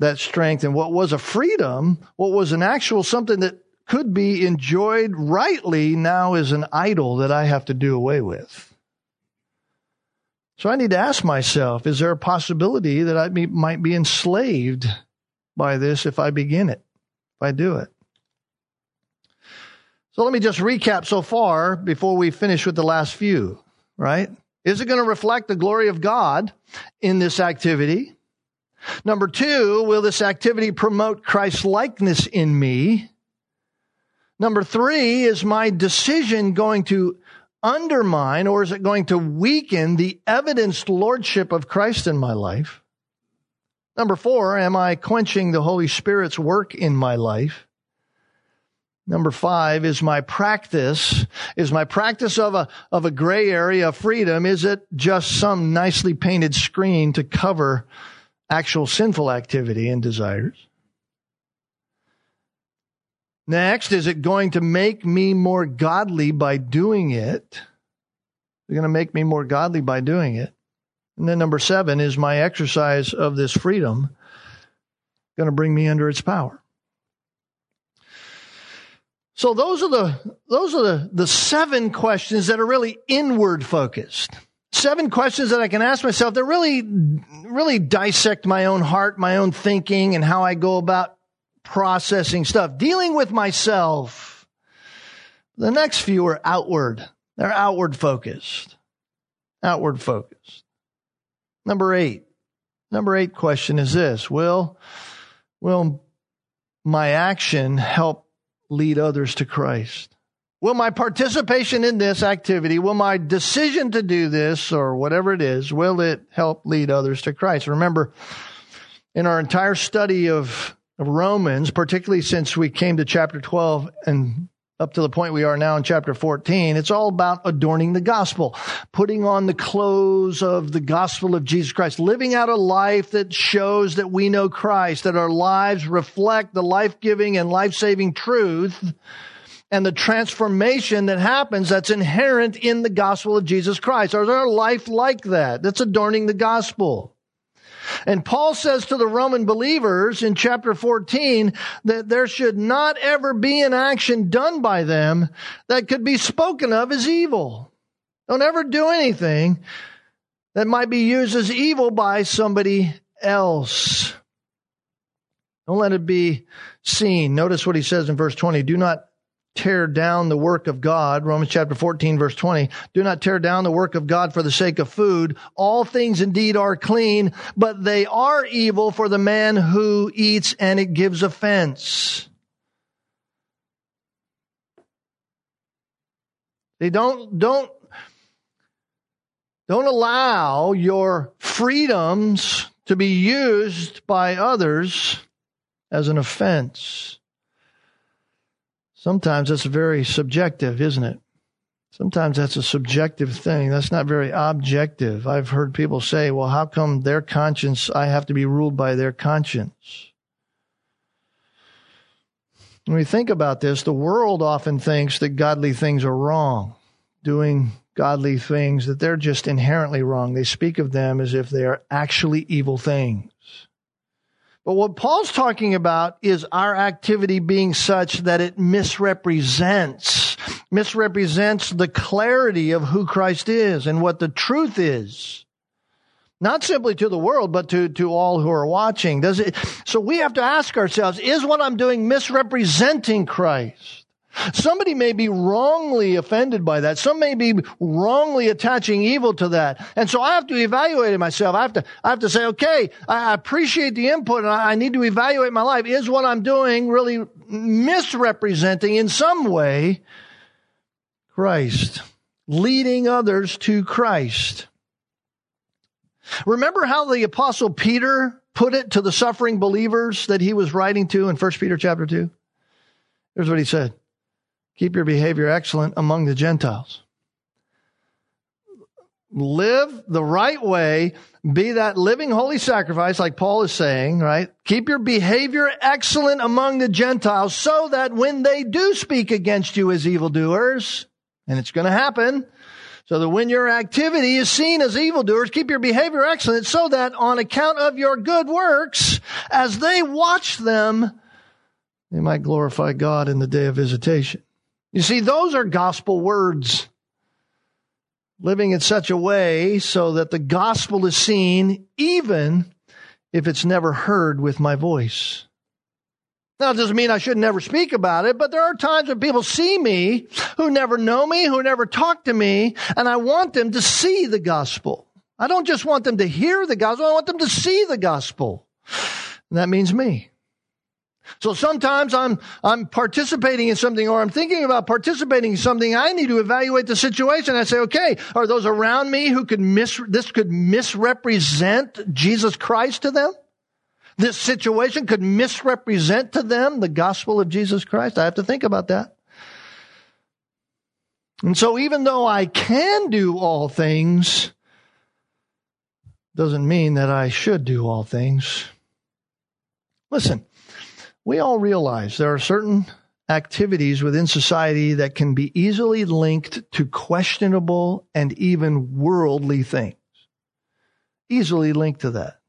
that strength and what was a freedom, what was an actual something that could be enjoyed rightly now is an idol that I have to do away with. So I need to ask myself, is there a possibility that I be, might be enslaved by this if I begin it, if I do it? So let me just recap so far before we finish with the last few, right? Is it going to reflect the glory of God in this activity? Number two, will this activity promote Christ's likeness in me? Number three, is my decision going to undermine or is it going to weaken the evidenced lordship of Christ in my life? Number four, am I quenching the Holy Spirit's work in my life? Number five is my practice. Is my practice of a, of a gray area of freedom, is it just some nicely painted screen to cover actual sinful activity and desires? Next, is it going to make me more godly by doing it? Going to make me more godly by doing it? And then number seven, is my exercise of this freedom going to bring me under its power? So those are the, those are the, the seven questions that are really inward focused. Seven questions that I can ask myself that really, really dissect my own heart, my own thinking, and how I go about processing stuff, dealing with myself. The next few are outward. They're outward focused. Outward focused. Number eight. Number eight question is this. Will, will my action help lead others to Christ? Will my participation in this activity, will my decision to do this or whatever it is, will it help lead others to Christ? Remember, in our entire study of, of Romans, particularly since we came to chapter 12 and up to the point we are now in chapter 14, it's all about adorning the gospel, putting on the clothes of the gospel of Jesus Christ, living out a life that shows that we know Christ, that our lives reflect the life-giving and life-saving truth and the transformation that happens that's inherent in the gospel of Jesus Christ. Is our life like that? That's adorning the gospel. And Paul says to the Roman believers in chapter 14 that there should not ever be an action done by them that could be spoken of as evil. Don't ever do anything that might be used as evil by somebody else. Don't let it be seen. Notice what he says in verse 20. Do not tear down the work of God. Romans chapter 14 verse 20. Do not tear down the work of God for the sake of food. All things indeed are clean, but they are evil for the man who eats and it gives offense. They don't, don't, don't allow your freedoms to be used by others as an offense. Sometimes that's very subjective, isn't it? Sometimes that's a subjective thing. That's not very objective. I've heard people say, well, how come their conscience, I have to be ruled by their conscience? When we think about this, the world often thinks that godly things are wrong, doing godly things, that they're just inherently wrong. They speak of them as if they are actually evil things. But what Paul's talking about is our activity being such that it misrepresents, misrepresents the clarity of who Christ is and what the truth is. Not simply to the world, but to, to all who are watching. Does it, so we have to ask ourselves, is what I'm doing misrepresenting Christ? Somebody may be wrongly offended by that. Some may be wrongly attaching evil to that. And so I have to evaluate it myself. I have to, I have to say, okay, I appreciate the input and I need to evaluate my life. Is what I'm doing really misrepresenting in some way Christ? Leading others to Christ. Remember how the apostle Peter put it to the suffering believers that he was writing to in 1 Peter chapter 2? Here's what he said. Keep your behavior excellent among the Gentiles. Live the right way. Be that living holy sacrifice, like Paul is saying, right? Keep your behavior excellent among the Gentiles so that when they do speak against you as evildoers, and it's going to happen, so that when your activity is seen as evildoers, keep your behavior excellent so that on account of your good works, as they watch them, they might glorify God in the day of visitation. You see, those are gospel words. Living in such a way so that the gospel is seen even if it's never heard with my voice. Now, it doesn't mean I should never speak about it, but there are times when people see me who never know me, who never talk to me, and I want them to see the gospel. I don't just want them to hear the gospel, I want them to see the gospel. And that means me. So sometimes I'm, I'm participating in something or I'm thinking about participating in something. I need to evaluate the situation. I say, okay, are those around me who could mis, this could misrepresent Jesus Christ to them? this situation could misrepresent to them the gospel of Jesus Christ? I have to think about that. And so even though I can do all things, doesn't mean that I should do all things. Listen, we all realize there are certain activities within society that can be easily linked to questionable and even worldly things. Easily linked to that.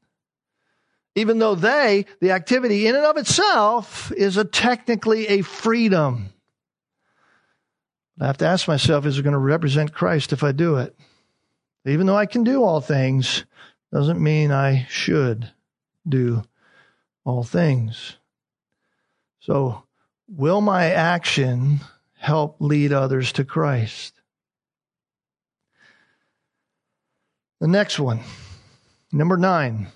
Even though they, the activity in and of itself, is a technically a freedom. I have to ask myself, is it going to represent Christ if I do it? Even though I can do all things, doesn't mean I should do all things. So, will my action help lead others to Christ? The next one, number nine.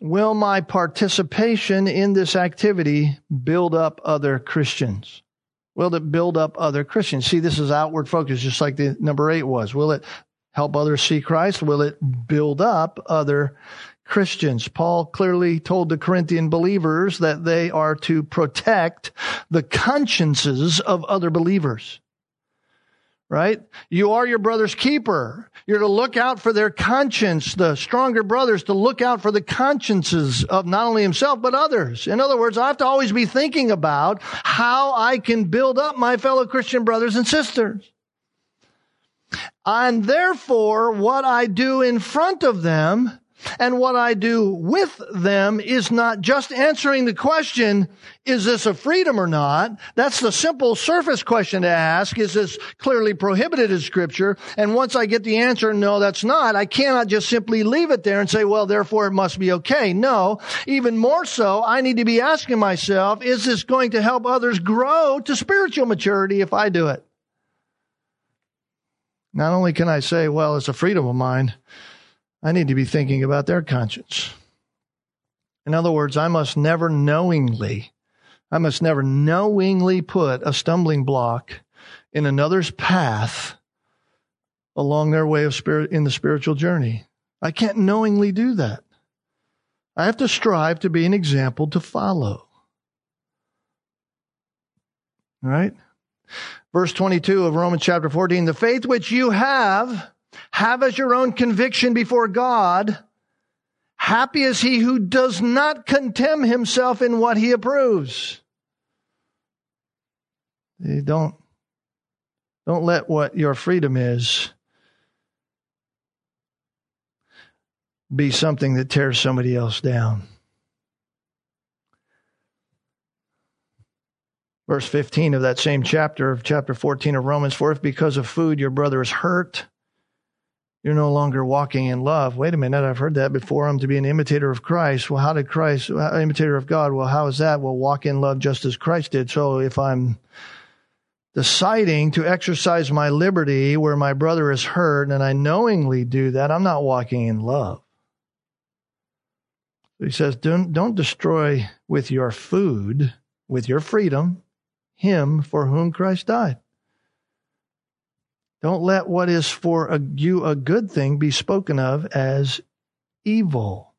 Will my participation in this activity build up other Christians? Will it build up other Christians? See, this is outward focus, just like the number eight was. Will it help others see Christ? Will it build up other Christians? Paul clearly told the Corinthian believers that they are to protect the consciences of other believers right? You are your brother's keeper. You're to look out for their conscience, the stronger brothers to look out for the consciences of not only himself, but others. In other words, I have to always be thinking about how I can build up my fellow Christian brothers and sisters. And therefore, what I do in front of them and what I do with them is not just answering the question, is this a freedom or not? That's the simple surface question to ask. Is this clearly prohibited in scripture? And once I get the answer, no, that's not, I cannot just simply leave it there and say, well, therefore it must be okay. No, even more so, I need to be asking myself, is this going to help others grow to spiritual maturity if I do it? Not only can I say, well, it's a freedom of mine, I need to be thinking about their conscience. In other words, I must never knowingly, I must never knowingly put a stumbling block in another's path along their way of spirit in the spiritual journey. I can't knowingly do that. I have to strive to be an example to follow. All right? Verse 22 of Romans chapter 14, the faith which you have have as your own conviction before God. Happy is he who does not contemn himself in what he approves. Don't, don't let what your freedom is be something that tears somebody else down. Verse 15 of that same chapter of chapter 14 of Romans, for if because of food your brother is hurt, you're no longer walking in love. Wait a minute, I've heard that before. I'm to be an imitator of Christ. Well, how did Christ, uh, imitator of God? Well, how is that? Well, walk in love just as Christ did. So if I'm deciding to exercise my liberty where my brother is hurt and I knowingly do that, I'm not walking in love. he says, don't, don't destroy with your food, with your freedom, him for whom Christ died. Don't let what is for a, you a good thing be spoken of as evil.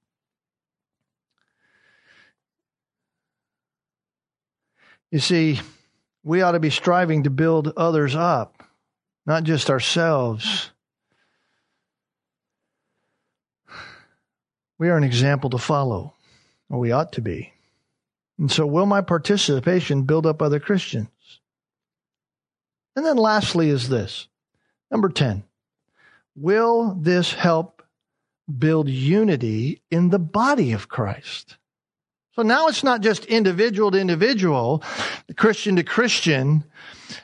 You see, we ought to be striving to build others up, not just ourselves. We are an example to follow, or we ought to be. And so, will my participation build up other Christians? And then, lastly, is this Number 10, will this help build unity in the body of Christ? So now it's not just individual to individual, Christian to Christian,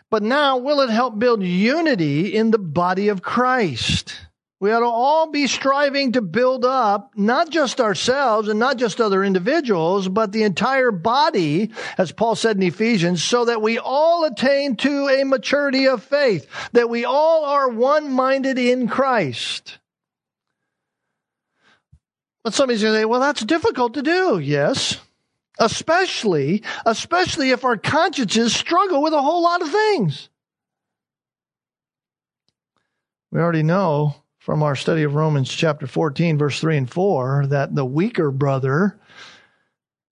but now will it help build unity in the body of Christ? We ought to all be striving to build up not just ourselves and not just other individuals, but the entire body, as Paul said in Ephesians, so that we all attain to a maturity of faith, that we all are one-minded in Christ. But somebody's going to say, well, that's difficult to do. Yes. Especially, especially if our consciences struggle with a whole lot of things. We already know from our study of Romans chapter 14, verse 3 and 4, that the weaker brother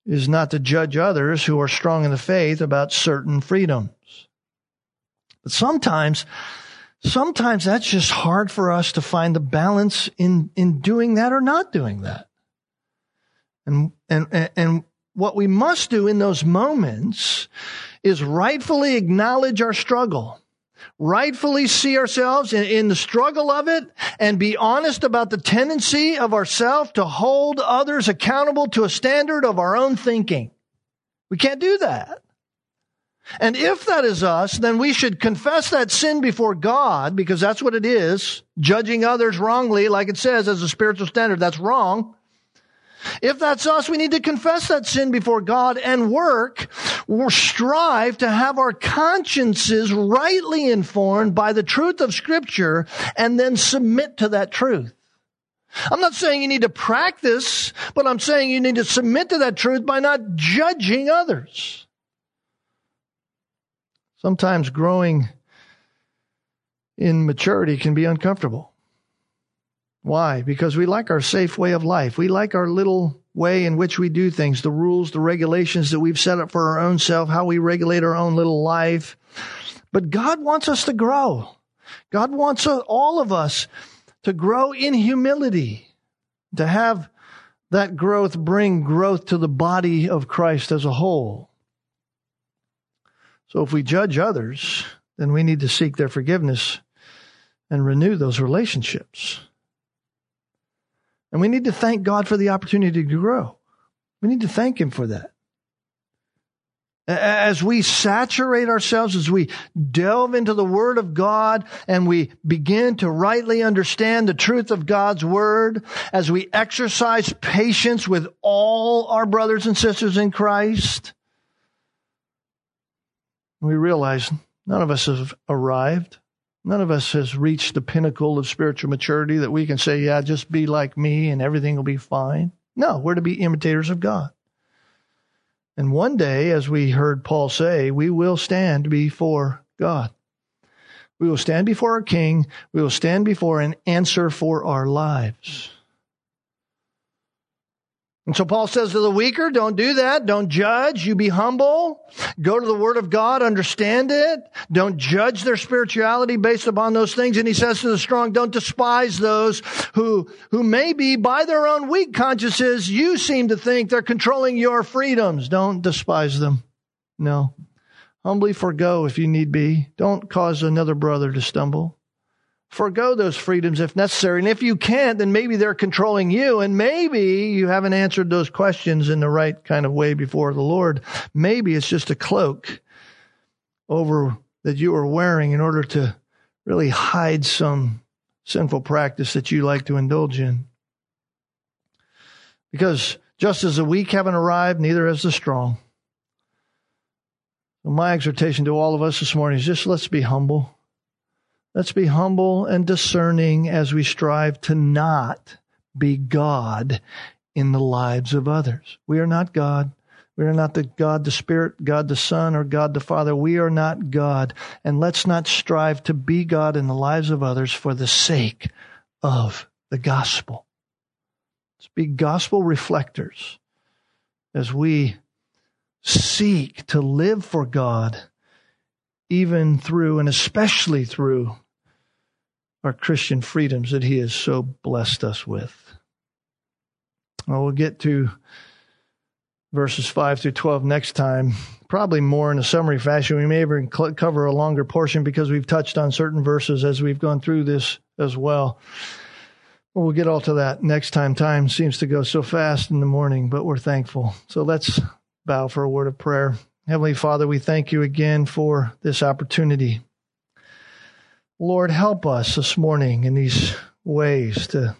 is not to judge others who are strong in the faith about certain freedoms. But sometimes, sometimes that's just hard for us to find the balance in, in doing that or not doing that. And, and, and what we must do in those moments is rightfully acknowledge our struggle rightfully see ourselves in, in, the struggle of it and be honest about the tendency of ourself to hold others accountable to a standard of our own thinking. We can't do that. And if that is us, then we should confess that sin before God because that's what it is. Judging others wrongly, like it says as a spiritual standard, that's wrong. If that's us, we need to confess that sin before God and work or strive to have our consciences rightly informed by the truth of scripture and then submit to that truth. I'm not saying you need to practice, but I'm saying you need to submit to that truth by not judging others. Sometimes growing in maturity can be uncomfortable. Why? Because we like our safe way of life. We like our little way in which we do things, the rules, the regulations that we've set up for our own self, how we regulate our own little life. But God wants us to grow. God wants all of us to grow in humility, to have that growth bring growth to the body of Christ as a whole. So if we judge others, then we need to seek their forgiveness and renew those relationships. And we need to thank God for the opportunity to grow. We need to thank Him for that. As we saturate ourselves, as we delve into the Word of God and we begin to rightly understand the truth of God's Word, as we exercise patience with all our brothers and sisters in Christ, we realize none of us have arrived. None of us has reached the pinnacle of spiritual maturity that we can say, yeah, just be like me and everything will be fine. No, we're to be imitators of God. And one day, as we heard Paul say, we will stand before God. We will stand before our King. We will stand before and answer for our lives. And so Paul says to the weaker, don't do that. Don't judge. You be humble. Go to the Word of God. Understand it. Don't judge their spirituality based upon those things. And he says to the strong, don't despise those who, who maybe by their own weak consciences, you seem to think they're controlling your freedoms. Don't despise them. No. Humbly forego if you need be. Don't cause another brother to stumble forego those freedoms if necessary. And if you can't, then maybe they're controlling you and maybe you haven't answered those questions in the right kind of way before the Lord. Maybe it's just a cloak over that you are wearing in order to really hide some sinful practice that you like to indulge in. Because just as the weak haven't arrived, neither has the strong. My exhortation to all of us this morning is just let's be humble. Let's be humble and discerning as we strive to not be God in the lives of others. We are not God. We are not the God the Spirit, God the Son, or God the Father. We are not God. And let's not strive to be God in the lives of others for the sake of the gospel. Let's be gospel reflectors as we seek to live for God even through and especially through our Christian freedoms that He has so blessed us with. Well, we'll get to verses 5 through 12 next time, probably more in a summary fashion. We may even cover a longer portion because we've touched on certain verses as we've gone through this as well. well. We'll get all to that next time. Time seems to go so fast in the morning, but we're thankful. So let's bow for a word of prayer. Heavenly Father, we thank you again for this opportunity. Lord, help us this morning in these ways to,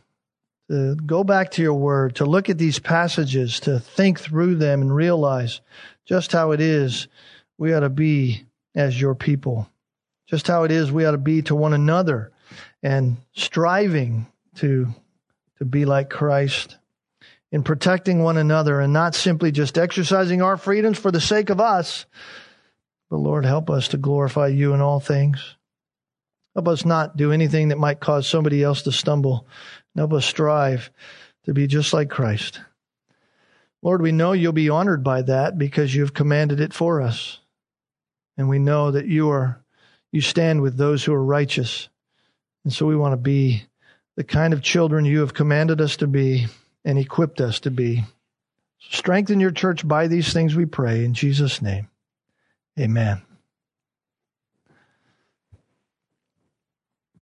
to go back to your word, to look at these passages, to think through them and realize just how it is we ought to be as your people, just how it is we ought to be to one another and striving to, to be like Christ in protecting one another and not simply just exercising our freedoms for the sake of us. But Lord, help us to glorify you in all things. Help us not do anything that might cause somebody else to stumble. Help us strive to be just like Christ. Lord, we know you'll be honored by that because you've commanded it for us. And we know that you are you stand with those who are righteous. And so we want to be the kind of children you have commanded us to be and equipped us to be. Strengthen your church by these things, we pray, in Jesus' name. Amen.